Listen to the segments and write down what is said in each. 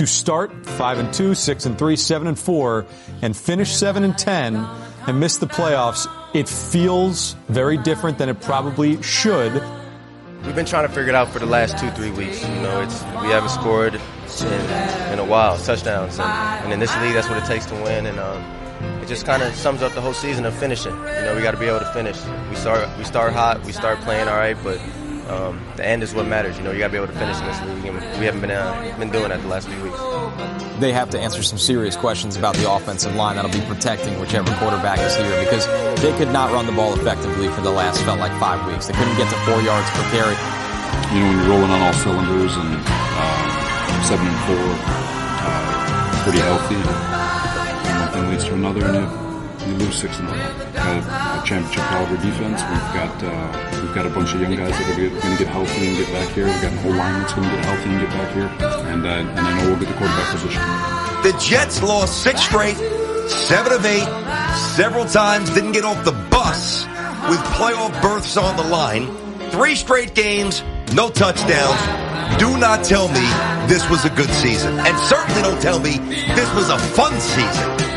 to start 5 and 2, 6 and 3, 7 and 4 and finish 7 and 10 and miss the playoffs, it feels very different than it probably should. We've been trying to figure it out for the last two, three weeks. You know, it's we haven't scored in, in a while, touchdowns, and, and, in this league, that's what it takes to win. And um, it just kind of sums up the whole season of finishing. You know, we got to be able to finish. We start we start hot, we start playing all right, but um, the end is what matters. You know, you got to be able to finish in this league, and we haven't been uh, been doing that the last few weeks. They have to answer some serious questions about the offensive line that'll be protecting whichever quarterback is here because they could not run the ball effectively for the last felt like five weeks. They couldn't get to four yards per carry. You know, when you're rolling on all cylinders and um, seven and four, uh, pretty healthy. And one thing leads to another, and you we lose six and one. Got a, a championship caliber defense. We've got uh, we've got a bunch of young guys that are going to get healthy and get back here. We've got an whole line that's going to get healthy and get back here. And uh, and I know we'll get the quarterback position. The Jets lost six straight, seven of eight, several times didn't get off the bus with playoff berths on the line. Three straight games, no touchdowns. Do not tell me this was a good season. And certainly don't tell me this was a fun season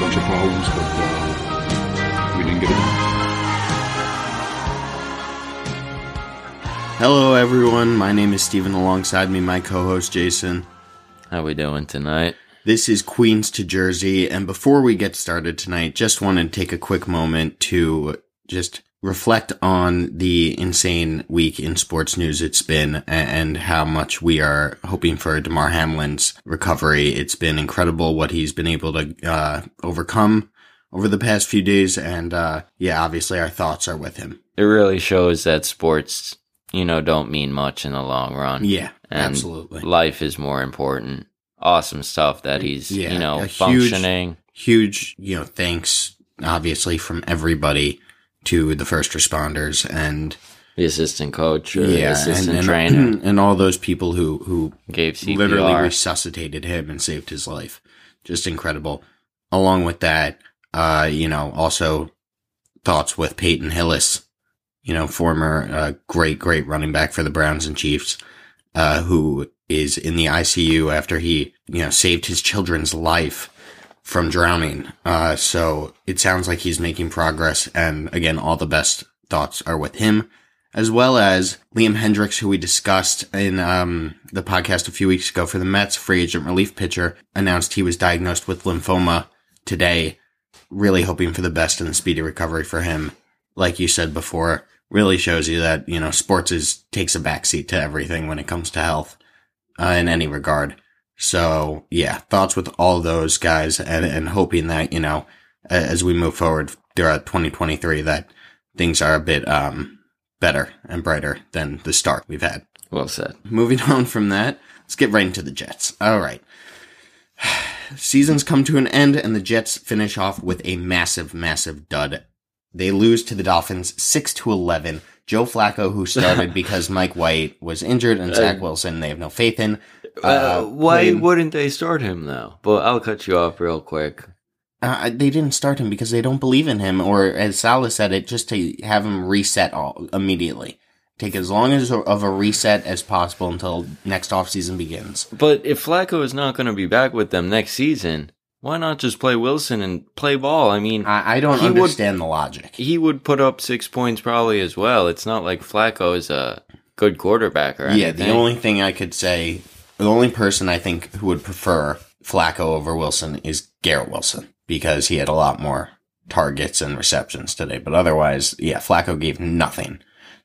bunch of problems, but uh, we didn't get it done. Hello, everyone. My name is Steven. Alongside me, my co-host Jason. How we doing tonight? This is Queens to Jersey, and before we get started tonight, just want to take a quick moment to just reflect on the insane week in sports news it's been and how much we are hoping for Damar Hamlin's recovery. It's been incredible what he's been able to uh, overcome over the past few days. And uh, yeah, obviously our thoughts are with him. It really shows that sports, you know, don't mean much in the long run. Yeah, and absolutely. Life is more important. Awesome stuff that he's, yeah, you know, functioning. Huge, huge, you know, thanks obviously from everybody to the first responders and the assistant coach yeah, assistant and, trainer and all those people who who gave CPR. literally resuscitated him and saved his life. Just incredible. Along with that, uh, you know, also thoughts with Peyton Hillis, you know, former uh, great great running back for the Browns and Chiefs, uh, who is in the ICU after he you know saved his children's life from drowning. Uh, so it sounds like he's making progress. And again, all the best thoughts are with him, as well as Liam Hendriks, who we discussed in um, the podcast a few weeks ago for the Mets, free agent relief pitcher, announced he was diagnosed with lymphoma today. Really hoping for the best and the speedy recovery for him. Like you said before, really shows you that, you know, sports is, takes a backseat to everything when it comes to health, uh, in any regard. So yeah, thoughts with all those guys and, and hoping that, you know, as we move forward throughout 2023, that things are a bit, um, better and brighter than the start we've had. Well said. Moving on from that, let's get right into the Jets. All right. Seasons come to an end and the Jets finish off with a massive, massive dud. They lose to the Dolphins 6 to 11. Joe Flacco, who started because Mike White was injured and Zach uh, Wilson, they have no faith in. Uh, uh, why wouldn't they start him though? But I'll cut you off real quick. Uh, they didn't start him because they don't believe in him, or as Saleh said it, just to have him reset all immediately. Take as long as of a reset as possible until next offseason begins. But if Flacco is not going to be back with them next season, why not just play Wilson and play ball? I mean, I, I don't understand would, the logic. He would put up six points probably as well. It's not like Flacco is a good quarterback or anything. Yeah, the only thing I could say the only person I think who would prefer Flacco over Wilson is Garrett Wilson because he had a lot more targets and receptions today. But otherwise, yeah, Flacco gave nothing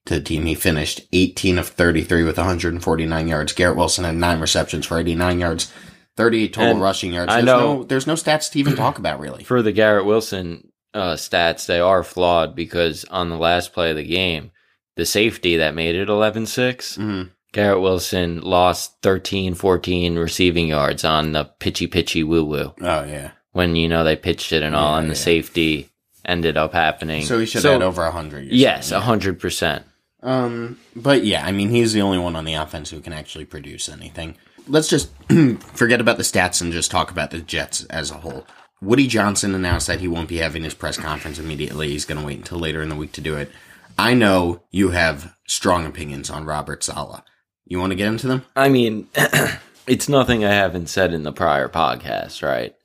to the team. He finished 18 of 33 with 149 yards. Garrett Wilson had nine receptions for 89 yards, 38 total and rushing yards. There's I know no, there's no stats to even talk about really. For the Garrett Wilson uh, stats, they are flawed because on the last play of the game, the safety that made it 11 6, mm-hmm. Garrett Wilson lost 13, 14 receiving yards on the pitchy pitchy woo woo. Oh, yeah. When, you know, they pitched it and yeah, all, and yeah. the safety ended up happening. So he should so, have had over 100. Yes, saying, 100%. Um, but yeah, I mean, he's the only one on the offense who can actually produce anything. Let's just forget about the stats and just talk about the Jets as a whole. Woody Johnson announced that he won't be having his press conference immediately. He's going to wait until later in the week to do it. I know you have strong opinions on Robert Saleh. You want to get into them? I mean, it's nothing I haven't said in the prior podcast, right?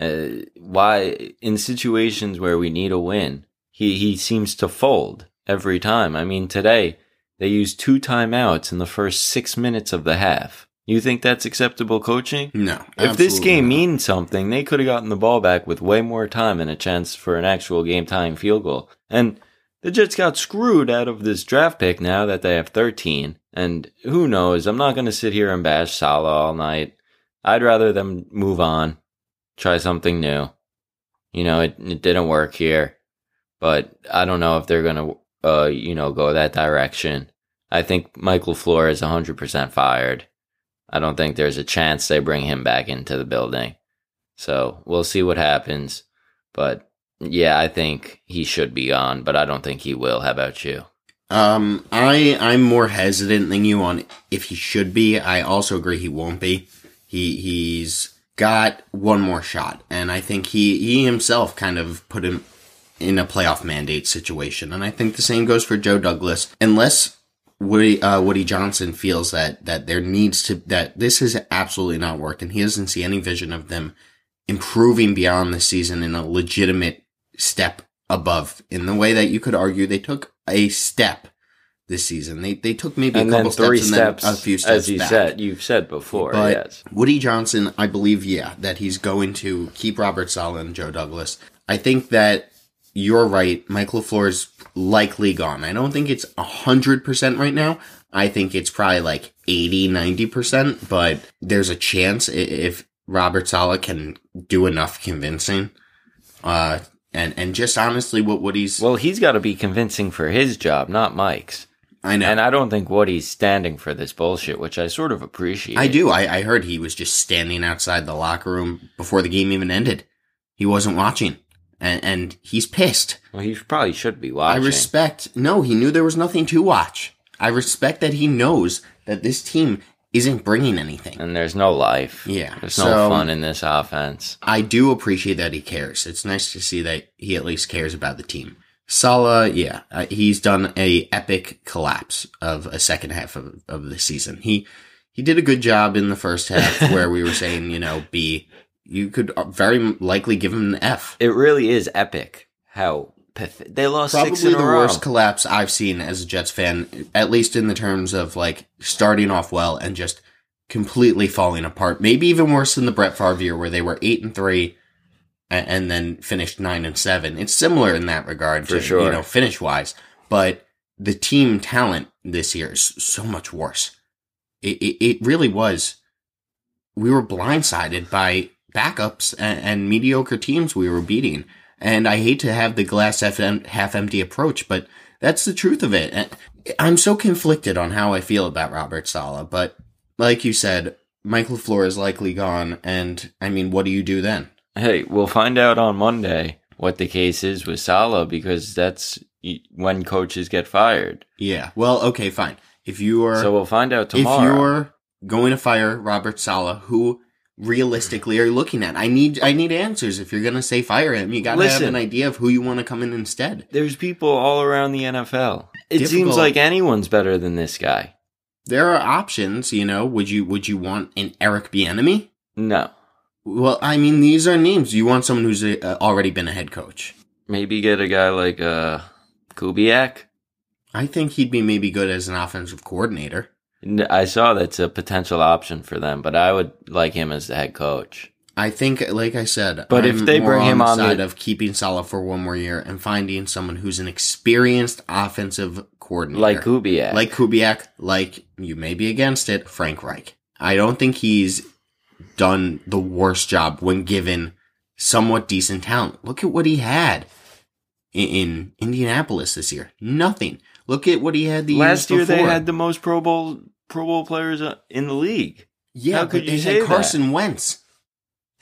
Uh, why in situations where we need a win, he he seems to fold every time. I mean, today they used two timeouts in the first six minutes of the half. You think that's acceptable coaching? No. If this game not. means something, they could have gotten the ball back with way more time and a chance for an actual game time field goal. And the Jets got screwed out of this draft pick now that they have 13. And who knows? I'm not going to sit here and bash Saleh all night. I'd rather them move on, try something new. You know, it, it didn't work here, but I don't know if they're going to, uh, you know, go that direction. I think Mike LaFleur is 100% fired. I don't think there's a chance they bring him back into the building. So we'll see what happens. But yeah, I think he should be gone, but I don't think he will. How about you? Um, I I'm more hesitant than you on if he should be. I also agree he won't be. He he's got one more shot, and I think he he himself kind of put him in a playoff mandate situation, and I think the same goes for Joe Douglas. Unless Woody uh, Woody Johnson feels that that there needs to that this has absolutely not worked, and he doesn't see any vision of them improving beyond the season in a legitimate step above in the way that you could argue they took a step this season. They they took maybe and a couple steps, steps, and then a few steps as you back. said, you've said before. But yes, Woody Johnson, I believe, yeah, that he's going to keep Robert Saleh and Joe Douglas. I think that you're right. Michael is likely gone. I don't think it's 100% right now. I think it's probably like 80, 90%, but there's a chance if Robert Saleh can do enough convincing. Uh, and, and just honestly, what Woody's, well, he's got to be convincing for his job, not Mike's. I know. And I don't think Woody's standing for this bullshit, which I sort of appreciate. I do. I, I heard he was just standing outside the locker room before the game even ended. He wasn't watching. And, and he's pissed. Well, he probably should be watching. I respect. No, he knew there was nothing to watch. I respect that he knows that this team isn't bringing anything. and there's no life. Yeah, There's no fun in this offense. I do appreciate that he cares. It's nice to see that he at least cares about the team. Saleh, yeah, uh, he's done a epic collapse of a second half of, of the season. He he did a good job in the first half where we were saying, you know, B, you could uh, very likely give him an F. It really is epic how path- they lost six Probably the row. worst collapse I've seen as a Jets fan, at least in the terms of like starting off well and just completely falling apart. Maybe even worse than the Brett Favre year where they were eight and three and, and then finished nine and seven. It's similar in that regard, For to, sure. you know, finish wise. But the team talent this year is so much worse. It, it, it really was. We were blindsided by backups and, and mediocre teams we were beating. And I hate to have the glass half, em- half empty approach, but that's the truth of it. And I'm so conflicted on how I feel about Robert Saleh, but like you said, Mike LaFleur is likely gone. And I mean, what do you do then? Hey, we'll find out on Monday what the case is with Saleh because that's when coaches get fired. Yeah. Well, okay, fine. If you are, So we'll find out tomorrow. if you're going to fire Robert Saleh, who realistically are you looking at? I need, I need answers. If you're going to say fire him, you got to have an idea of who you want to come in instead. There's people all around the NFL. It seems like anyone's better than this guy. There are options, you know. Would you, would you want an Eric Bieniemy? No. Well, I mean, these are names. You want someone who's uh, already been a head coach. Maybe get a guy like uh, Kubiak. I think he'd be maybe good as an offensive coordinator. N- I saw that's a potential option for them, but I would like him as the head coach. I think, like I said, But if I'm they more bring him on the- side of keeping Saleh for one more year and finding someone who's an experienced offensive coordinator, Like Kubiak. like Kubiak, like you may be against it, Frank Reich. I don't think he's done the worst job when given somewhat decent talent. Look at what he had in, in Indianapolis this year. Nothing. Look at what he had the Last years year they had the most Pro Bowl Pro Bowl players uh, in the league. Yeah, How but could you they say had that? Carson Wentz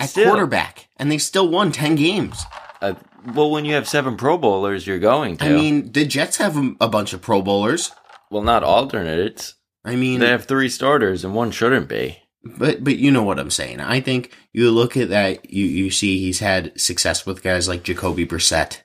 at Still. quarterback, and they still won ten games. Uh, well, when you have seven Pro Bowlers, you're going to. I mean, the Jets have a, a bunch of Pro Bowlers. well, not alternates. I mean, They have three starters, and one shouldn't be. but but you know what I'm saying. I think you look at that, you you see he's had success with guys like Jacoby Brissett.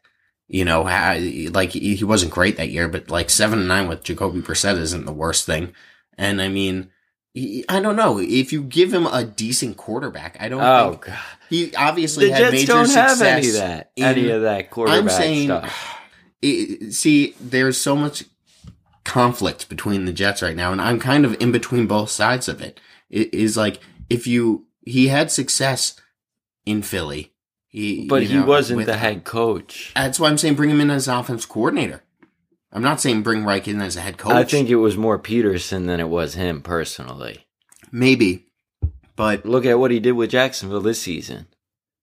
You know, like he he wasn't great that year, but like seven and nine with Jacoby Brissett isn't the worst thing. And I mean, he, I don't know if you give him a decent quarterback. I don't. Oh think, god, he obviously the had Jets major don't success. have any of that. any of that quarterback I'm saying, stuff. it- see, there's so much conflict between the Jets right now, and I'm kind of in between both sides of it. It is like if you he had success in Philly, he, But you he wasn't with- the head coach. That's why I'm saying bring him in as offense coordinator. I'm not saying bring Reich in as a head coach. I think it was more Pederson than it was him personally. maybe, but Look at what he did with Jacksonville this season.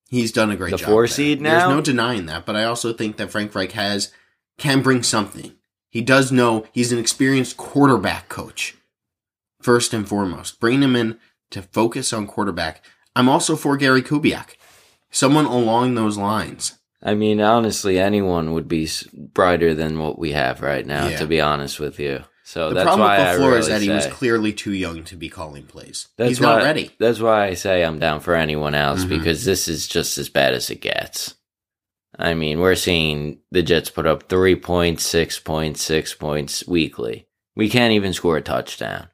He's done a great The job. four there. seed now. There's no denying that, but I also think that Frank Reich has can bring something. He does know he's an experienced quarterback coach. First and foremost, bringing him in to focus on quarterback. I'm also for Gary Kubiak, someone along those lines. I mean, honestly, anyone would be brighter than what we have right now. Yeah. To be honest with you, so The that's problem why with I LaFleur really is that he was clearly too young to be calling plays. That's he's not why- ready. That's why I say I'm down for anyone else Mhm. because this is just as bad as it gets. I mean, we're seeing the Jets put up three points, six points, six points weekly. We can't even score a touchdown.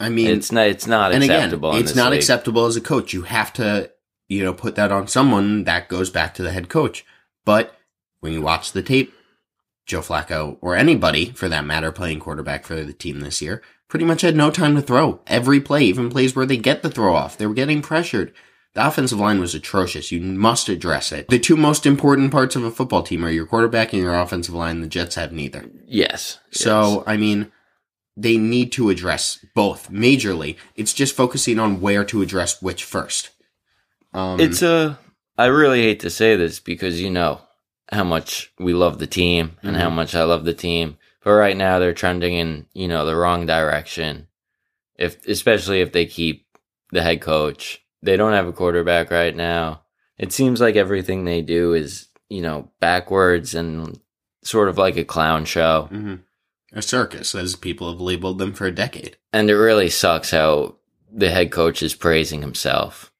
I mean, it's not. It's not and acceptable. in it's not league. acceptable as a coach. You have to, you know, put that on someone. That goes back to the head coach. But when you watch the tape, Joe Flacco or anybody for that matter playing quarterback for the team this year pretty much had no time to throw. Every play, even plays where they get the throw off, they were getting pressured. The offensive line was atrocious. You must address it. The two most important parts of a football team are your quarterback and your offensive line. The Jets have neither. Yes. So, I mean, they need to address both majorly. It's just focusing on where to address which first. Um, It's a. I really hate to say this because you know how much we love the team and how Mhm. much I love the team. But right now they're trending in you know the wrong direction. If especially if they keep the head coach, they don't have a quarterback right now. It seems like everything they do is you know backwards and sort of like a clown show. mhm. a circus, as people have labeled them for a decade. And it really sucks how the head coach is praising himself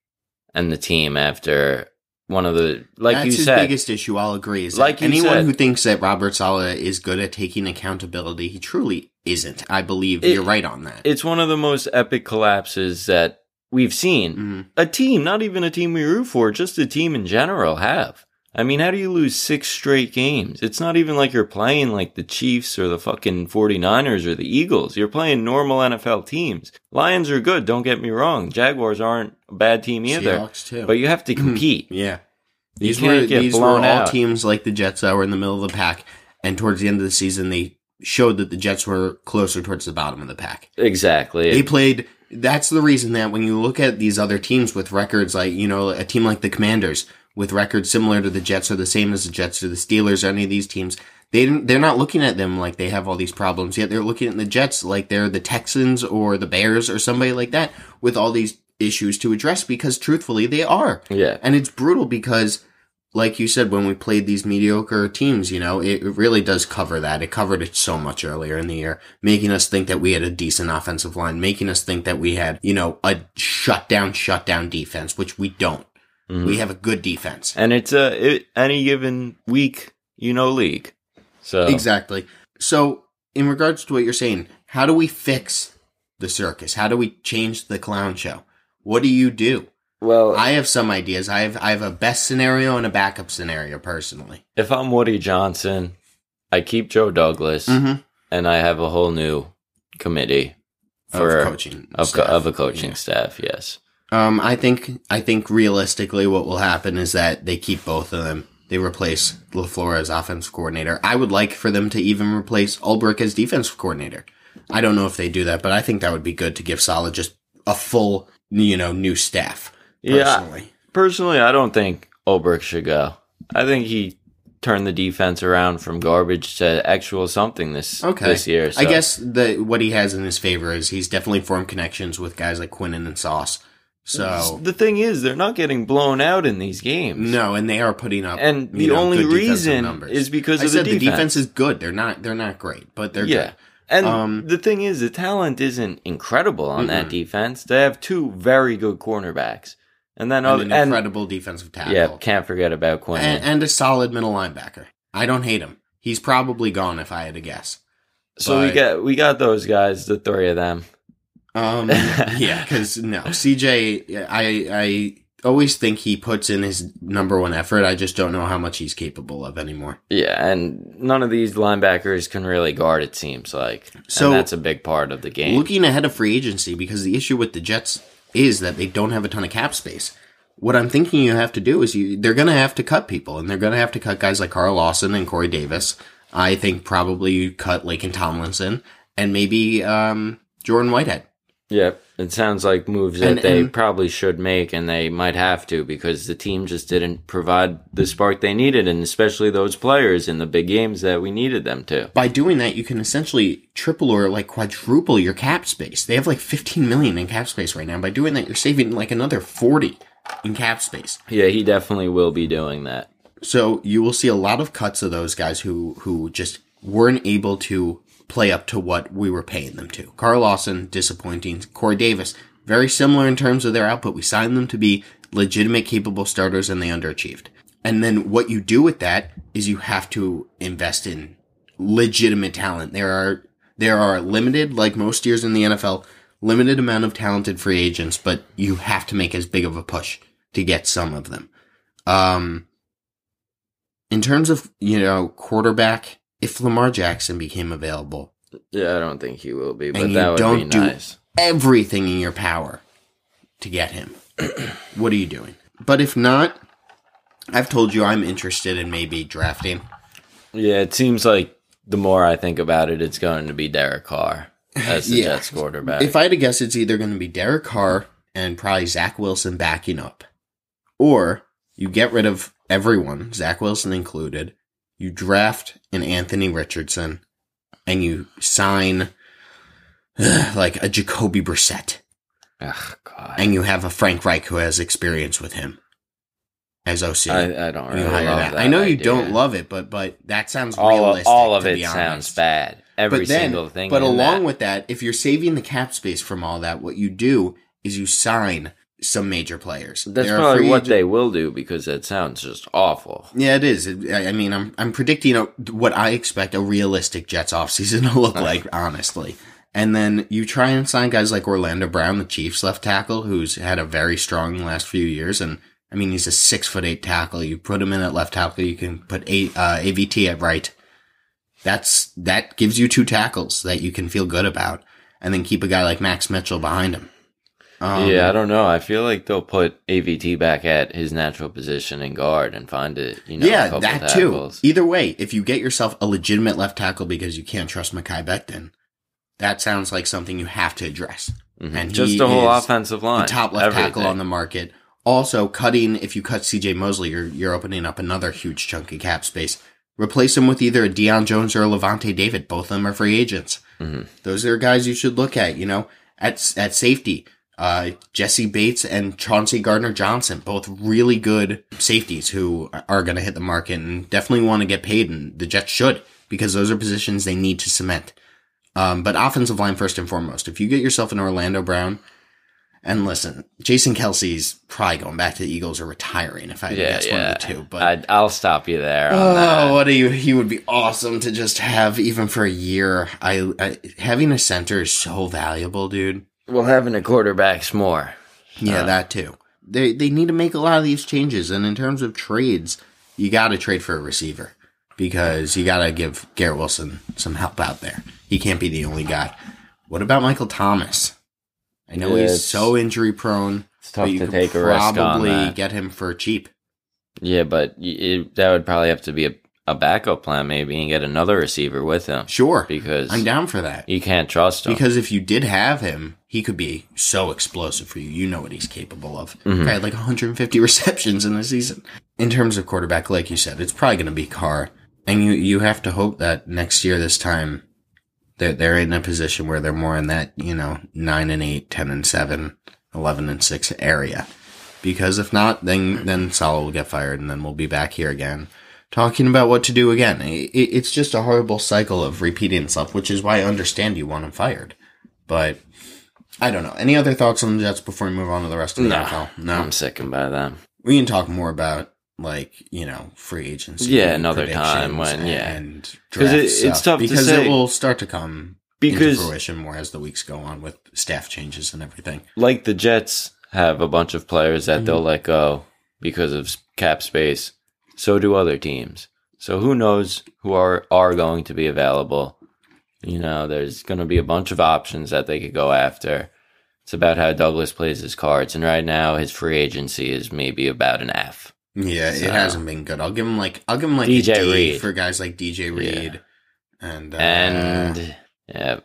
and the team after one of the like That's you his said. biggest issue. I'll agree. Is Like that you anyone said- who thinks that Robert Saleh is good at taking accountability, he truly isn't. I believe It- you're right on that. it's one of the most epic collapses that we've seen. Mhm. A team, not even a team we root for, just a team in general have. I mean, how do you lose six straight games? It's not even like you're playing like the Chiefs or the fucking 49ers or the Eagles. You're playing normal NFL teams. Lions are good, don't get me wrong. Jaguars aren't a bad team either. Seahawks too. But you have to compete. Yeah. These were get these were all out. teams like the Jets that were in the middle of the pack, and towards the end of the season, they showed that the Jets were closer towards the bottom of the pack. Exactly. They played. That's the reason that when you look at these other teams with records like you know a team like the Commanders with records similar to the Jets or the same as the Jets or the Steelers or any of these teams, they didn't, they're not looking at them like they have all these problems. Yet they're looking at the Jets like they're the Texans or the Bears or somebody like that with all these issues to address because truthfully they are. yeah. And it's brutal because, like you said, when we played these mediocre teams, you know, it really does cover that. It covered it so much earlier in the year, making us think that we had a decent offensive line, making us think that we had, you know, a shutdown, shutdown defense, which we don't. Mhm. We have a good defense. And it's a it, any given week, you know, league. So Exactly. So, in regards to what you're saying, how do we fix the circus? How do we change the clown show? What do you do? well, I have some ideas. I have I have a best scenario and a backup scenario personally. if I'm Woody Johnson, I keep Joe Douglas, Mm-hmm. and I have a whole new committee for of coaching of, co- of a coaching Yeah. staff. Yes. Um, I think I think realistically, what will happen is that they keep both of them. They replace Lafleur as offensive coordinator. I would like for them to even replace Ulbrich as defensive coordinator. I don't know if they do that, but I think that would be good to give Saleh just a full, you know, new staff. Yeah. Personally. Personally, I don't think Ulbrich should go. I think he turned the defense around from garbage to actual something this Okay. this year. I guess the what he has in his favor is he's definitely formed connections with guys like Quinnen and Sauce. So the thing is, they're not getting blown out in these games. no, and they are putting up. And the know, only reason is because I of the said the defense. defense is good. They're not. They're not great, but they're yeah. good. And Um, the thing is, the talent isn't incredible on that defense. They have two very good cornerbacks, and then And other an and incredible defensive tackle. yeah, can't forget about Quinn. and, and a solid middle linebacker. I don't hate him. He's probably gone if I had to guess. so we but- got we got those guys, the three of them. Um, yeah, because no, CJ, I I always think he puts in his number one effort. I just don't know how much he's capable of anymore. Yeah, and none of these linebackers can really guard. It seems like, So- and that's a big part of the game. Looking ahead of free agency, because the issue with the Jets is that they don't have a ton of cap space. What I'm thinking you have to do is you they're going to have to cut people, and they're going to have to cut guys like Carl Lawson and Corey Davis. I think probably you cut Laken Tomlinson and maybe um, Jordan Whitehead. Yep, it sounds like moves that And- they and- probably should make, and they might have to because the team just didn't provide the spark they needed, and especially those players in the big games that we needed them to. By doing that, you can essentially triple or like quadruple your cap space. They have like 15 million in cap space right now. By doing that, you're saving like another 40 in cap space. Yeah, he definitely will be doing that. So you will see a lot of cuts of those guys who who just weren't able to play up to what we were paying them to. Carl Lawson, disappointing. Corey Davis, very similar in terms of their output. We signed them to be legitimate, capable starters, and they underachieved. And then what you do with that is you have to invest in legitimate talent. There are there are limited, like most years in the NFL, limited amount of talented free agents, but you have to make as big of a push to get some of them. Um, in terms of you know quarterback, if Lamar Jackson became available, Yeah, I don't think he will be, but And that you would don't be do- nice. everything in your power to get him, what are you doing? But if not, I've told you I'm interested in maybe drafting. Yeah, it seems like the more I think about it, it's going to be Derek Carr as the Yeah. Jets quarterback. If I had to guess, it's either going to be Derek Carr and probably Zach Wilson backing up, or you get rid of everyone, Zach Wilson included. You draft an Anthony Richardson, and you sign like a Jacoby Brissett, Ugh, God. and you have a Frank Reich who has experience with him as OC. I, I don't really love that. that. I know you idea. don't love it, but but that sounds all of, all of it sounds bad. Every but then, single thing. But along that. with that, if you're saving the cap space from all that, what you do is you sign some major players. that's There are probably free what agent- they will do because it sounds just awful. Yeah, it is. I I mean, I'm I'm predicting a, what I expect a realistic Jets offseason to look like, honestly. And then you try and sign guys like Orlando Brown, the Chiefs left tackle, who's had a very strong last few years. And I mean, he's a six foot eight tackle. You put him in at left tackle, you can put a, uh, AVT at right. That's that gives you two tackles that you can feel good about, and then keep a guy like Max Mitchell behind him. Um, yeah, I don't know. I feel like they'll put AVT back at his natural position in guard and find it. You know, yeah, that too. Either way, if you get yourself a legitimate left tackle because you can't trust Mekhi Becton, that sounds like something you have to address. Mhm. And just he the whole offensive line, the top left tackle on the market. Also, cutting if you cut CJ Mosley, you're you're opening up another huge chunk of cap space. Replace him with either a Deion Jones or a Lavonte David. Both of them are free agents. Mhm. Those are guys you should look at. You know, at at safety, uh, Jessie Bates and Chauncey Gardner Johnson, both really good safeties who are going to hit the market and definitely want to get paid. And the Jets should because those are positions they need to cement. Um, but offensive line first and foremost. If you get yourself an Orlando Brown, and listen, Jason Kelce's probably going back to the Eagles or retiring if I Yeah, guess one yeah. of the two. But I, I'll stop you there. Oh, what you? He would be awesome to just have even for a year. I, I having a center is so valuable, dude. Well, having a quarterback's more. Yeah, Uh, that too. They they need to make a lot of these changes, and in terms of trades, you got to trade for a receiver because you got to give Garrett Wilson some help out there. He can't be the only guy. What about Michael Thomas? I know Yeah, he's so injury prone. It's tough to take a risk on probably get him for cheap. Yeah, but it, that would probably have to be a, a backup plan, maybe, and get another receiver with him. Sure, Because I'm down for that. you can't trust him. Because if you did have him, he could be so explosive for you. You know what he's capable of. Mhm. Guy had like 150 receptions in the season. In terms of quarterback, like you said, it's probably going to be Carr. And you, you have to hope that next year, this time, they're, they're in a position where they're more in that, you know, 9 and 8, 10 and 7, 11 and 6 area. Because if not, then, then Saleh will get fired and then we'll be back here again talking about what to do again. It, it- it's just a horrible cycle of repeating itself, which is why I understand you want him fired. But I don't know. Any other thoughts on the Jets before we move on to the rest of the no, NFL? No. I'm sickened by them. We can talk more about like you know free agency. Yeah, another time when- yeah. and 'Cause draft it- it's tough to because it will start to come Because- into fruition more as the weeks go on with staff changes and everything. like the Jets have a bunch of players that they'll Mm-hmm. let go because of cap space. So do other teams. So who knows who are are going to be available? You know, there's going to be a bunch of options that they could go after. It's about how Douglas plays his cards, and right now his free agency is maybe about an F. Yeah, So- it hasn't been good. I'll give him like I'll give him like DJ a D Reed. for guys like DJ Reed and uh, And yeah,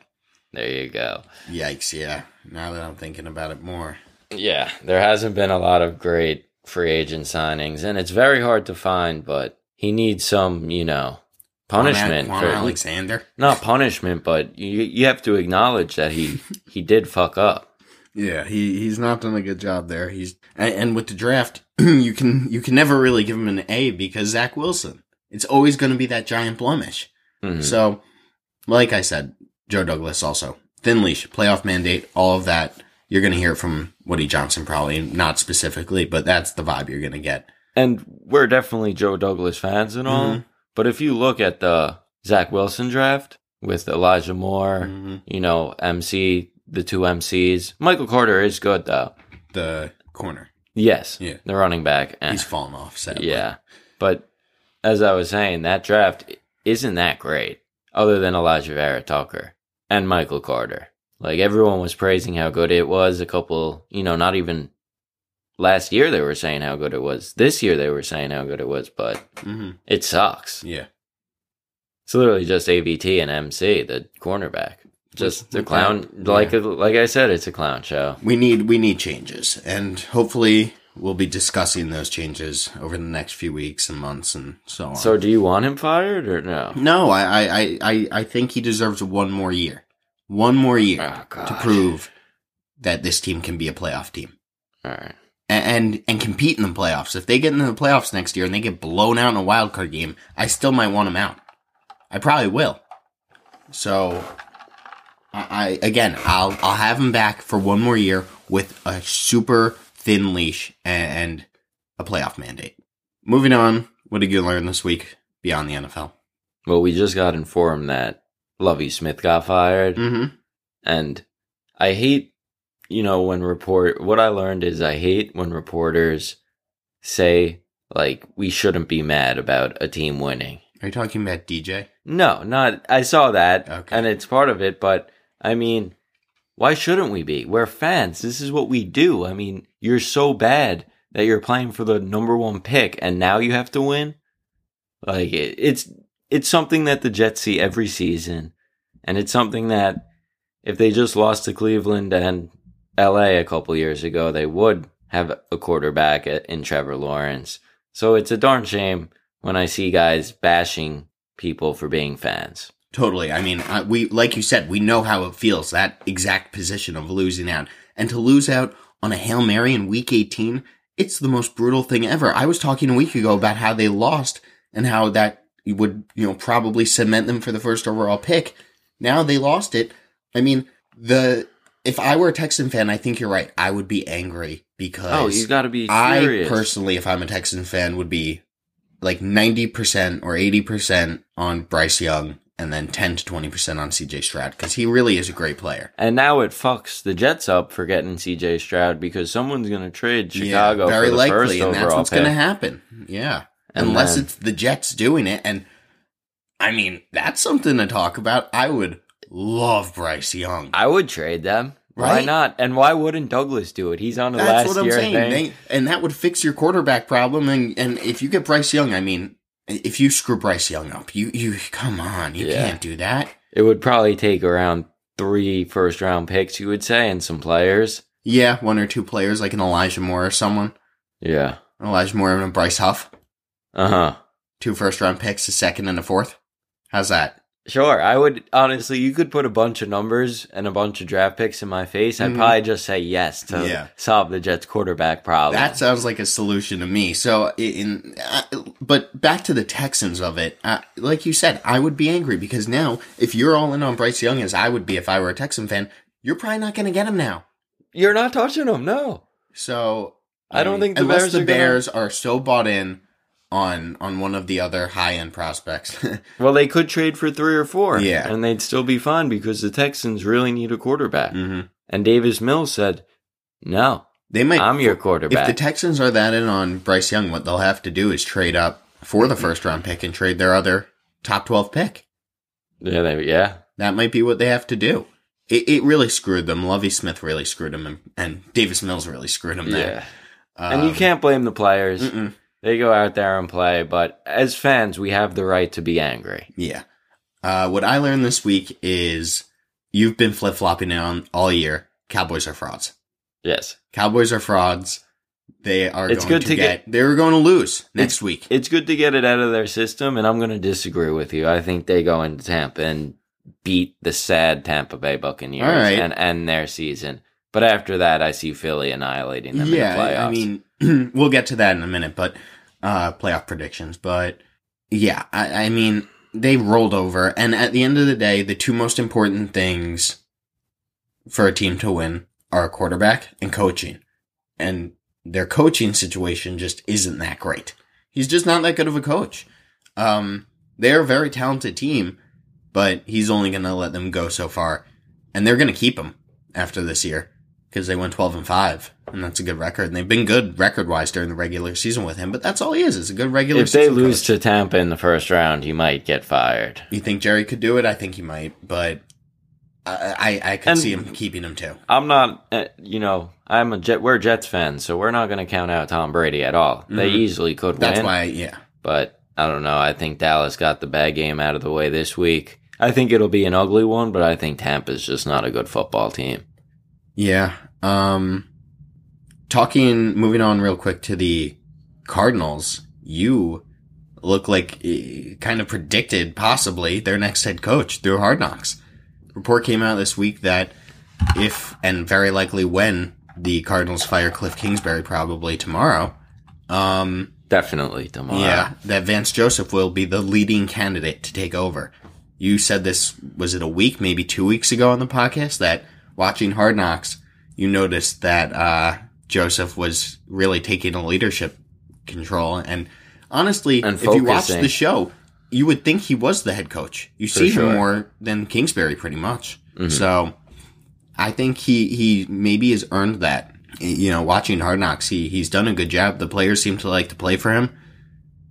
there you go. yikes, yeah. Now that I'm thinking about it more, Yeah, there hasn't been a lot of great free agent signings, and it's very hard to find. But he needs some, you know, punishment Kwon for Alexander. not punishment, but you you have to acknowledge that he he did fuck up. Yeah, he he's not done a good job there. He's and, and with the draft, you can you can never really give him an A because Zach Wilson. It's always going to be that giant blemish. Mhm. So, like I said, Joe Douglas also thin leash, playoff mandate, all of that. You're going to hear from Woody Johnson probably, not specifically, but that's the vibe you're going to get. And we're definitely Joe Douglas fans and all. Mhm. But if you look at the Zach Wilson draft with Elijah Moore, Mhm. you know, MC, the two MCs, Michael Carter is good though. The corner, Yes, Yeah. the running back. eh. he's fallen off. Sadly. Yeah. But as I was saying, that draft isn't that great, other than Alijah Vera Tucker and Michael Carter. Like everyone was praising how good it was a couple, you know, not even last year they were saying how good it was. This year they were saying how good it was, but hmm it sucks. yeah. It's literally just AVT and MC, the cornerback. Just the clown, like like I said, it's a clown show. We need we need changes, and hopefully we'll be discussing those changes over the next few weeks and months and so on. So, do you want him fired or no? no, I I I- I think he deserves one more year, one more year Oh, to prove that this team can be a playoff team. All right. and, and and compete in the playoffs. If they get into the playoffs next year and they get blown out in a wild card game, I still might want them out. I probably will. So, I, I again, I'll I'll have them back for one more year with a super thin leash and, and a playoff mandate. Moving on, what did you learn this week beyond the NFL? Well, we just got informed that Lovie Smith got fired, Mm-hmm. and I hate, you know, when report. What I learned is I hate when reporters say like we shouldn't be mad about a team winning. Are you talking about DJ? No, not. I saw that, Okay. and it's part of it. But I mean, why shouldn't we be? We're fans. This is what we do. I mean, you're so bad that you're playing for the number one pick, and now you have to win. Like it, it's it's something that the Jets see every season, and it's something that if they just lost to Cleveland and L.A. a couple years ago, they would have a quarterback in Trevor Lawrence. So it's a darn shame when I see guys bashing people for being fans. Totally. I mean, I, we like you said, we know how it feels that exact position of losing out, and to lose out on a hail mary in week eighteen, it's the most brutal thing ever. I was talking a week ago about how they lost and how that would you know probably cement them for the first overall pick. Now they lost it. I mean, the if I were a Texan fan, I think you're right. I would be angry because Oh, you got to be I personally, if I'm a Texan fan, would be like 90% or 80% on Bryce Young and then 10 to 20% on CJ Stroud because he really is a great player. and now it fucks the Jets up for getting C.J. Stroud because someone's going to trade Chicago very for the likely, first and that's what's going to happen. Yeah. Unless then- it's the Jets doing it. And I mean, that's something to talk about. I would love Bryce Young. I would trade them. Why not? And why wouldn't Douglas do it? He's on a That's last what I'm year saying. thing. They, and that would fix your quarterback problem. And, and if you get Bryce Young, I mean, if you screw Bryce Young up, you, you, come on, you Yeah. can't do that. it would probably take around three first round picks, you would say, and some players. Yeah, one or two players like an Elijah Moore or someone. Yeah. Elijah Moore and a Bryce Huff. Uh huh. Two first round picks, a second and a fourth. How's that? Sure. I would honestly, you could put a bunch of numbers and a bunch of draft picks in my face. I'd Mhm. probably just say yes to Yeah. solve the Jets quarterback problem. That sounds like a solution to me. So, in, uh, but back to the Texans of it. Uh, like you said, I would be angry because now, if you're all in on Bryce Young, as I would be if I were a Texan fan, you're probably not going to get him now. You're not touching him, no. So, I don't think the unless Bears the are gonna- Bears are so bought in on on one of the other high end prospects. Well, they could trade for three or four. Yeah. And they'd still be fine because the Texans really need a quarterback. Mhm. And Davis Mills said, no, they might. I'm your quarterback. If the Texans are that in on Bryce Young, what they'll have to do is trade up for the first round pick and trade their other top twelve pick. yeah, they, yeah. That might be what they have to do. It, it really screwed them. Lovie Smith really screwed them, and, and Davis Mills really screwed them Yeah. there. and you Um, can't blame the players. mm-mm. They go out there and play, but as fans, we have the right to be angry. Yeah. Uh, what I learned this week is you've been flip flopping on all year. Cowboys are frauds. Yes. Cowboys are frauds. They are It's going good to to get, they're going to lose next It's- week. It's good to get it out of their system, and I'm going to disagree with you. I think they go into Tampa and beat the sad Tampa Bay Buccaneers right. and end their season. But after that, I see Philly annihilating them yeah, in the playoffs. I mean, we'll get to that in a minute, but uh, playoff predictions. But yeah, I, I mean, they rolled over, and at the end of the day, the two most important things for a team to win are quarterback and coaching, and their coaching situation just isn't that great. He's just not that good of a coach. Um, they're a very talented team, but he's only going to let them go so far, and they're going to keep him after this year because they went 12 and 5 and that's a good record and they've been good record wise during the regular season with him but that's all he is is a good regular season. if they lose coach. to Tampa in the first round, he might get fired. you think jerry could do it i think he might but i i, I could And- see him keeping him too I'm not, uh, you know, I'm a Jet. We're Jets fans, so we're not going to count out Tom Brady at all. They Mhm. easily could win. that's win, why yeah but I don't know. I think Dallas got the bad game out of the way this week. I think it'll be an ugly one, but I think Tampa's just not a good football team. yeah um talking moving on real quick to the cardinals you look like eh, kind of predicted possibly their next head coach through hard knocks report came out this week that if and very likely when the Cardinals fire Cliff Kingsbury probably tomorrow, um, Definitely tomorrow. yeah, that Vance Joseph will be the leading candidate to take over. You said this was it a week, maybe two weeks ago on the podcast that watching Hard Knocks, you noticed that uh, Joseph was really taking a leadership control. And honestly, And if you watch the show, you would think he was the head coach. You see sure. him more than Kingsbury, pretty much. Mm-hmm. So I think he he maybe has earned that. You know, watching Hard Knocks, he he's done a good job. The players seem to like to play for him.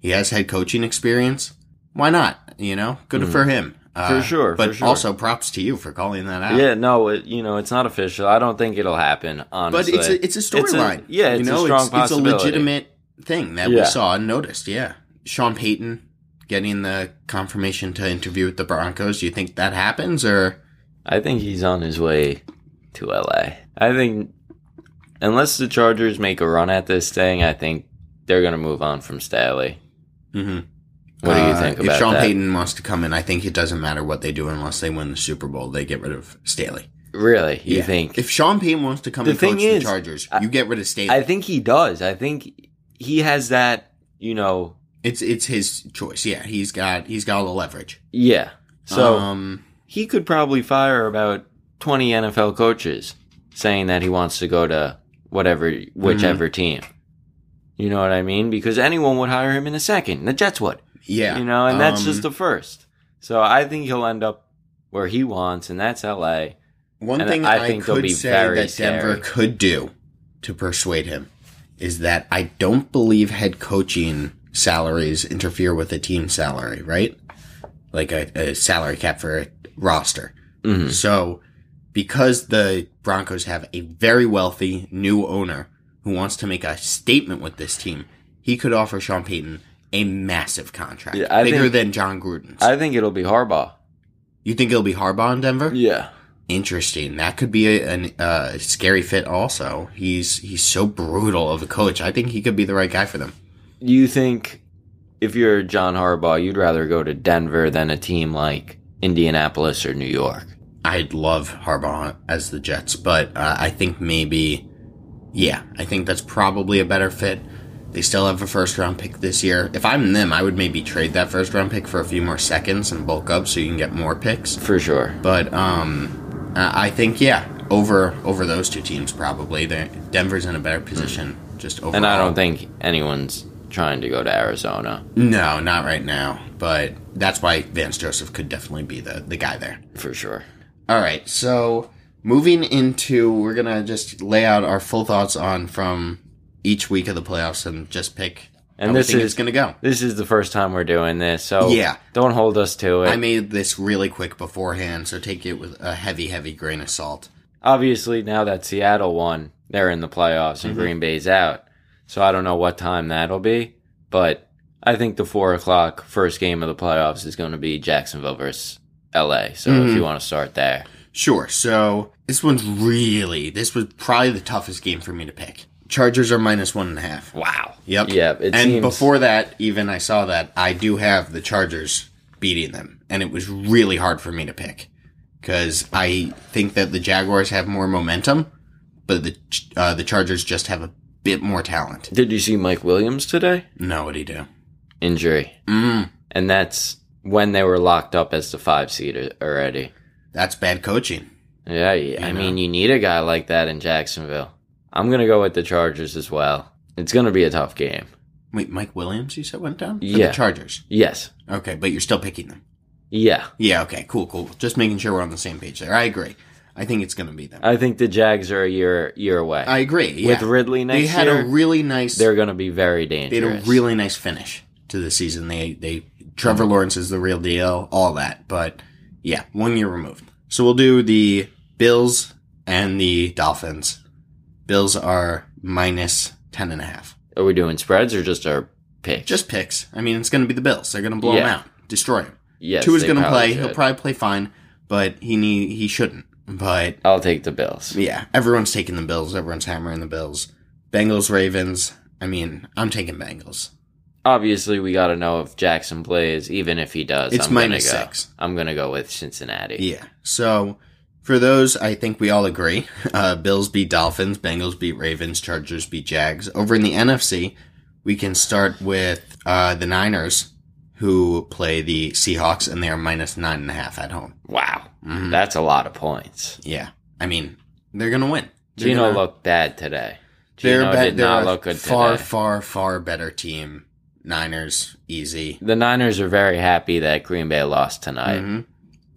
He has head coaching experience. Why not? You know, good for him. Uh, Mm-hmm. For sure, But for sure. also props to you for calling that out. Yeah, no, it, you know, it's not official. I don't think it'll happen, honestly. but it's a it's a storyline. yeah, it's you know, a strong it's, it's a legitimate thing that we saw and noticed. Yeah, Sean Payton getting the confirmation to interview with the Broncos. Do you think that happens or? I think he's on his way to LA. I think unless the Chargers make a run at this thing, I think they're going to move on from Staley. Mhm. What do you think? Uh, think if Sean that? Payton wants to come in, I think it doesn't matter what they do unless they win the Super Bowl. They get rid of Staley. Really? You Yeah. think? if Sean Payton wants to come The and thing coach is, the Chargers, I- you get rid of Staley. I think he does. I think he has that, you know, it's it's his choice. Yeah, he's got he's got all the leverage. yeah. So um, he could probably fire about 20 NFL coaches saying that he wants to go to whatever, whichever Mm-hmm. team. You know what I mean? Because anyone would hire him in a second. The Jets would. Yeah, You know, and that's um, just the first. So I think he'll end up where he wants, and that's LA. One And thing I I, think could be say very that Denver scary. could do to persuade him is that I don't believe head coaching salaries interfere with a team salary, right? Like a, a salary cap for a roster. Mhm. So, because the Broncos have a very wealthy new owner who wants to make a statement with this team, he could offer Sean Payton a massive contract, Yeah, I bigger think- than Jon Gruden's. I think it'll be Harbaugh. you think it'll be Harbaugh in Denver? Yeah. Interesting. That could be a, an uh, scary fit. Also, he's he's so brutal of a coach. I think he could be the right guy for them. Do you think if you're John Harbaugh, you'd rather go to Denver than a team like Indianapolis or New York? I'd love Harbaugh as the Jets, but uh, I think maybe, yeah, I think that's probably a better fit. They still have a first round pick this year. If I'm them, I would maybe trade that first round pick for a few more seconds and bulk up so you can get more picks. For sure. But um, I think yeah, over over those two teams probably. They're- Denver's in a better position just overall. And I don't think anyone's trying to go to Arizona No, not right now. But that's why Vance Joseph could definitely be the, the guy there. for sure. All right, so moving into, we're gonna just lay out our full thoughts on from each week of the playoffs and just pick And this is it's gonna go. This is the first time we're doing this, so Yeah. don't hold us to it. I made this really quick beforehand, so take it with a heavy, heavy grain of salt. Obviously, now that Seattle won, they're in the playoffs and Mm-hmm. Green Bay's out. So I don't know what time that'll be, but I think the four o'clock first game of the playoffs is going to be Jacksonville versus LA. So Mm-hmm. if you want to start there, Sure. So this one's really, this was probably the toughest game for me to pick. Chargers are minus one and a half. wow. Yep. Yeah. It and seems, before that, even I saw that I do have the Chargers beating them, and it was really hard for me to pick because I think that the Jaguars have more momentum, but the uh, the Chargers just have a bit more talent. did you see Mike Williams today? No, what do you do? Injury, Mm, and that's when they were locked up as the five seed already. that's bad coaching. Yeah, yeah. I know. mean, you need a guy like that in Jacksonville. I'm gonna go with the Chargers as well. It's gonna be a tough game. Wait, Mike Williams, you said went down? For Yeah. the Chargers. Yes. Okay, but you're still picking them. Yeah. Yeah. Okay. Cool. Cool. Just making sure we're on the same page there. I agree. I think it's going to be them. I think the Jags are a year year away. I agree. Yeah. With Ridley next they had year, a really nice. they're going to be very dangerous. They had a really nice finish to the season. They they Trevor Lawrence is the real deal, all that. But yeah, one year removed. So we'll do the Bills and the Dolphins. Bills are minus ten and a half. are we doing spreads or just our picks? Just picks. I mean, it's going to be the Bills. They're going to blow them Yeah. out, destroy them. yes, Tua is going to play. should. He'll probably play fine, but he need he shouldn't. But I'll take the Bills. yeah, everyone's taking the Bills. Everyone's hammering the Bills. Bengals, Ravens. I mean, I'm taking Bengals. Obviously, we got to know if Jackson plays. Even if he does, It's I'm gonna go. six. I'm going to go with Cincinnati. Yeah. So for those, I think we all agree. Uh, Bills beat Dolphins, Bengals beat Ravens, Chargers beat Jags. Over in the NFC, we can start with uh, the Niners, who play the Seahawks, and they are minus nine and a half at home. Wow, Mhm. that's a lot of points. Yeah. I mean, they're gonna win. They're Geno gonna- looked bad today. They're, Geno did they're not a look good far, today. far, far better team. Niners, easy. The Niners are very happy that Green Bay lost tonight. Mhm.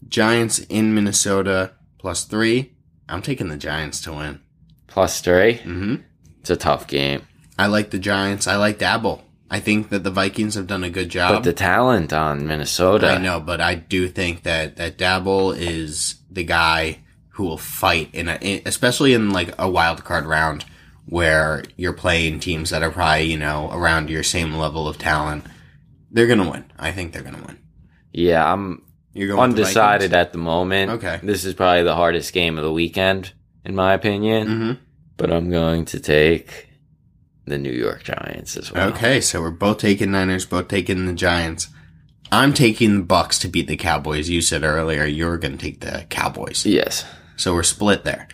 Giants in Minnesota plus three. I'm taking the Giants to win. Plus three. hmm It's a tough game. I like the Giants. I like Daboll. I think that the Vikings have done a good job. But the talent on Minnesota. I know, but I do think that that Daboll is the guy who will fight in, a, in especially in like a wild card round where you're playing teams that are probably you know around your same level of talent. They're gonna win. I think they're gonna win. Yeah, I'm You're going with the undecided at the moment. Okay. This is probably the hardest game of the weekend, in my opinion. Mhm. But I'm going to take the New York Giants as well. Okay, so we're both taking Niners, both taking the Giants. I'm taking the Bucs to beat the Cowboys. You said earlier you're going to take the Cowboys, Yes. so we're split there.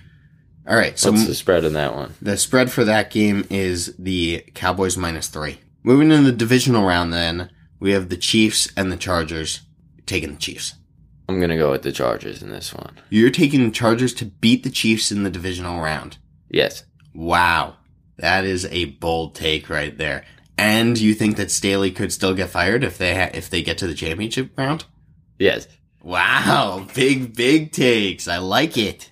All right, so What's the spread in that one? The spread for that game is the Cowboys minus three. Moving in the divisional round, then we have the Chiefs and the Chargers taking the Chiefs. I'm going to go with the Chargers in this one. You're taking the Chargers to beat the Chiefs in the divisional round. Yes. Wow, that is a bold take right there. And you think that Staley could still get fired if they ha- if they get to the championship round? Yes. Wow, big big takes. I like it.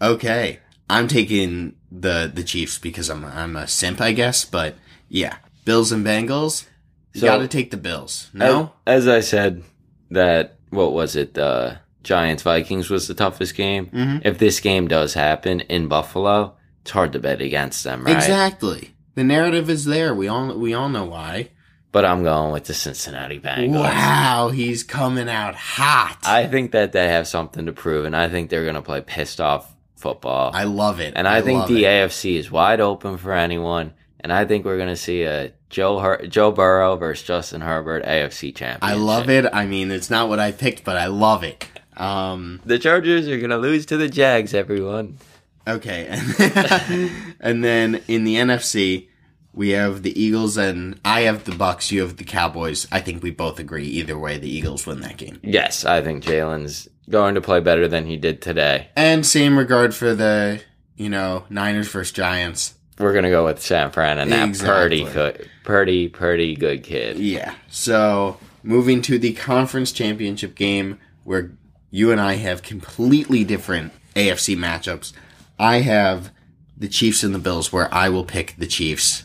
Okay, I'm taking the the Chiefs because I'm I'm a simp, I guess. But yeah, Bills and Bengals. You So- got to take the Bills. No, As, as I said, that, what was it? The Giants Vikings was the toughest game. Mhm. If this game does happen in Buffalo, it's hard to bet against them, right? exactly. The narrative is there. We all we all know why. But I'm going with the Cincinnati Bengals. Wow, he's coming out hot. I think that they have something to prove, and I think they're going to play pissed off football. I love it. and I, think the it. AFC is wide open for anyone. And I think we're going to see a Joe Her- Joe Burrow versus Justin Herbert AFC championship. I love it. I mean, it's not what I picked, but I love it. Um, The Chargers are going to lose to the Jags, everyone. okay. and then in the NFC, we have the Eagles and I have the Bucs, you have the Cowboys. I think we both agree either way the Eagles win that game. Yes, I think Jalen's going to play better than he did today. And same regard for the, you know, Niners versus Giants. We're gonna go with San Fran and that Exactly. pretty good, pretty pretty good kid. Yeah. So moving to the conference championship game where you and I have completely different AFC matchups. I have the Chiefs and the Bills where I will pick the Chiefs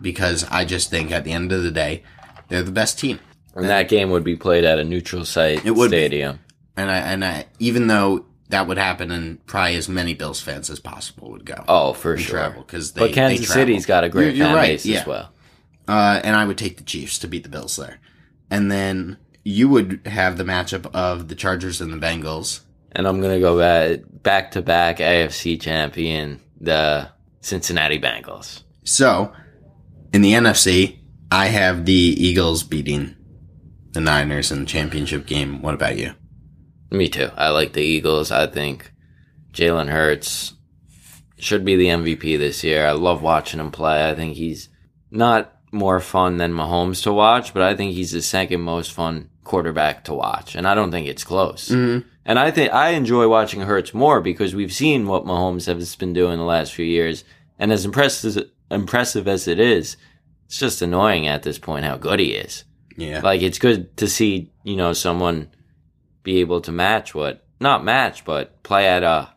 because I just think at the end of the day they're the best team. And that game would be played at a neutral site It would be. stadium. And I and I even though that would happen and probably as many Bills fans as possible would go. Oh, for sure. travel because they but Kansas they travel. City's got a great You're- you're fan right, base yeah. as well. Uh, and I would take the Chiefs to beat the Bills there. And then you would have the matchup of the Chargers and the Bengals. And I'm gonna go back back to back AFC champion, the Cincinnati Bengals. So, in the NFC, I have the Eagles beating the Niners in the championship game. What about you? Me too. I like the Eagles. I think Jalen Hurts should be the MVP this year. I love watching him play. I think he's not more fun than Mahomes to watch, but I think he's the second most fun quarterback to watch. And I don't think it's close. Mm-hmm. And I think I enjoy watching Hurts more because we've seen what Mahomes has been doing the last few years. And as impressive as, impressive as it is, it's just annoying at this point how good he is. Yeah. Like it's good to see, you know, someone be able to match what not match, but play at a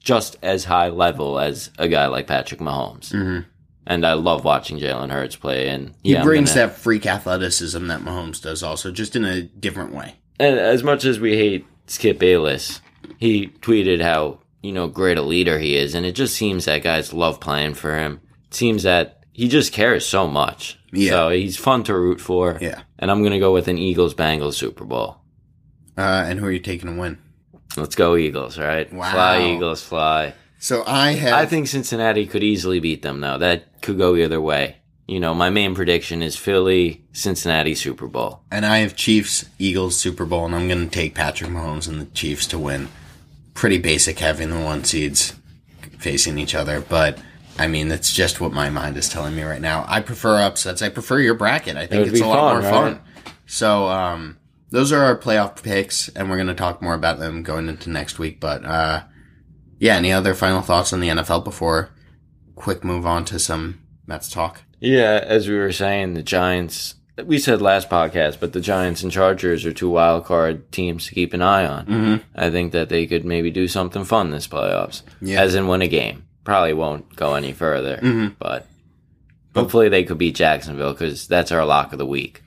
just as high level as a guy like Patrick Mahomes. Mm-hmm. And I love watching Jalen Hurts play. And he yeah, I'm brings gonna- that freak athleticism that Mahomes does also, just in a different way. And as much as we hate Skip Bayless, he tweeted how you know great a leader he is, and it just seems that guys love playing for him. It seems that he just cares so much. Yeah. So he's fun to root for. Yeah. And I'm gonna go with an Eagles Bengals Super Bowl. Uh, and who are you taking to win? Let's go Eagles, right? Wow. Fly Eagles, fly. So I have. I think Cincinnati could easily beat them, though. That could go either way. You know, my main prediction is Philly, Cincinnati Super Bowl. And I have Chiefs, Eagles, Super Bowl, and I'm going to take Patrick Mahomes and the Chiefs to win. Pretty basic having the one seeds facing each other, but I mean, that's just what my mind is telling me right now. I prefer upsets. I prefer your bracket. I think would it's a lot fun, more right? fun. So, um, those are our playoff picks, and we're going to talk more about them going into next week. But, uh, yeah, any other final thoughts on the NFL before quick move on to some Mets talk? Yeah, as we were saying, the Giants, we said last podcast, but the Giants and Chargers are two wild card teams to keep an eye on. Mm-hmm. I think that they could maybe do something fun this playoffs, Yeah. as in win a game. Probably won't go any further, but hopefully they could beat Jacksonville because that's our lock of the week.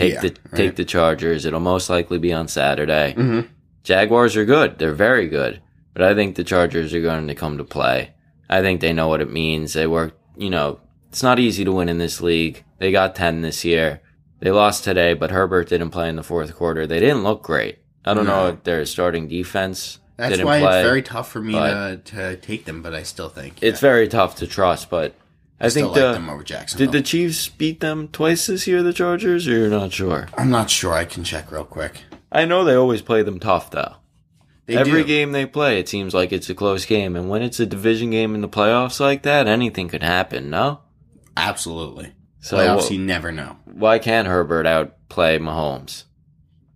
Take Yeah, the right. take the Chargers. It'll most likely be on Saturday. Mm-hmm. Jaguars are good. They're very good. But I think the Chargers are going to come to play. I think they know what it means. They work, you know, it's not easy to win in this league. They got 10 this year. They lost today, but Herbert didn't play in the fourth quarter. They didn't look great. I don't know if their starting defense That's why play. it's very tough for me to, to take them, but I still think it's very tough to trust, but I, think like the, them over Jacksonville. did the Chiefs beat them twice this year, the Chargers, or you're not sure? I'm not sure. I can check real quick. I know they always play them tough, though. They Every do. game they play, it seems like it's a close game. And when it's a division game in the playoffs like that, anything could happen, no? absolutely. So Playoffs, wh- you never know. why can't Herbert outplay Mahomes?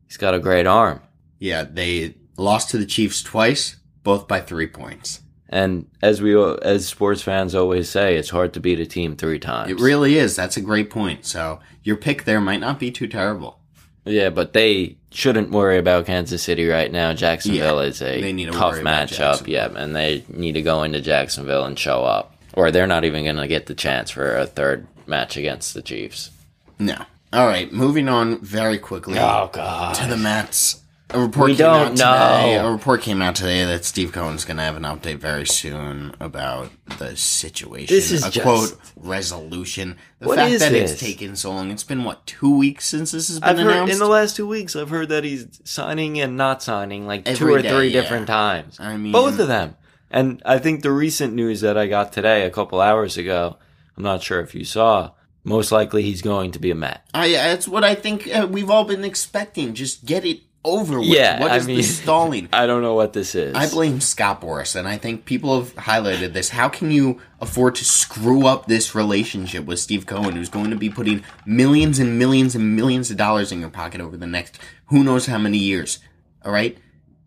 He's got a great arm. Yeah, they lost to the Chiefs twice, both by three points. And as we as sports fans always say, it's hard to beat a team three times. It really is. That's a great point. So your pick there might not be too terrible. Yeah, but they shouldn't worry about Kansas City right now. Jacksonville Yeah, is a they need to tough matchup. Yeah, and they need to go into Jacksonville and show up, or they're not even going to get the chance for a third match against the Chiefs. No. All right, moving on very quickly Oh God! to the Mets. A report We came out don't today. know. A report came out today that Steve Cohen's going to have an update very soon about the situation. This is a just- quote resolution. The What fact is that this? it's taken so long. It's been what two weeks since this has been I've heard announced. in the last two weeks. I've heard that he's signing and not signing like two or day, three yeah. different times. I mean- both of them. And I think the recent news that I got today, a couple hours ago, I'm not sure if you saw. Most likely, he's going to be a Met. I, that's what I think uh, we've all been expecting. Just get it over with. Yeah, What I mean- the stalling? I don't know what this is. I blame Scott Boras, and I think people have highlighted this. How can you afford to screw up this relationship with Steve Cohen, who's going to be putting millions and millions and millions of dollars in your pocket over the next who knows how many years? All right,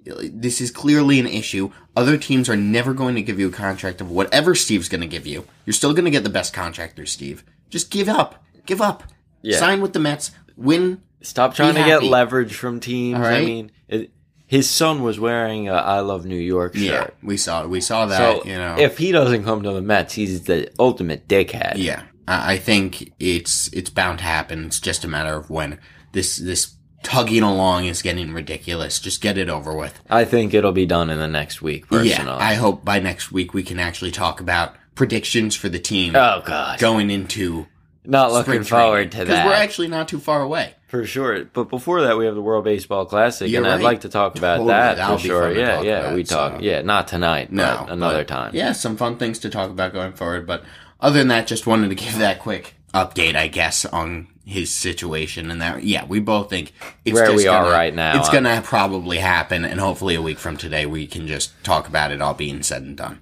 This is clearly an issue. Other teams are never going to give you a contract of whatever Steve's going to give you. You're still going to get the best contract through Steve. Just give up. Give up. Yeah. Sign with the Mets. Win. Stop trying to get happy. leverage from teams. All I mean, it, his son was wearing a "I love New York" shirt. Yeah, we saw we saw that. So you know, if he doesn't come to the Mets, he's the ultimate dickhead. Yeah, I I think it's it's bound to happen. It's just a matter of when. This this tugging along is getting ridiculous. Just get it over with. I think it'll be done in the next week. Personally, Yeah, I hope by next week we can actually talk about predictions for the team oh god, going into not looking forward to that. because we're actually not too far away. for sure. But before that, we have the World Baseball Classic, You're and I'd like to talk about Totally. that That'll for sure. Yeah, yeah, about, we talk. so- Yeah, not tonight, No, but another but, time. Yeah, some fun things to talk about going forward. But other than that, just wanted to give that quick update, I guess, on his situation and that. Yeah, we both think it's Where just we are gonna- right now. It's gonna probably happen, and hopefully a week from today we can just talk about it all being said and done.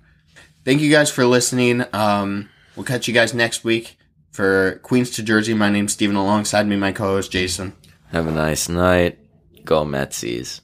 Thank you guys for listening. Um, we'll catch you guys next week for Queens to Jersey. My name's Steven. Alongside me, my co-host Jason. Have a nice night. Go Metsies.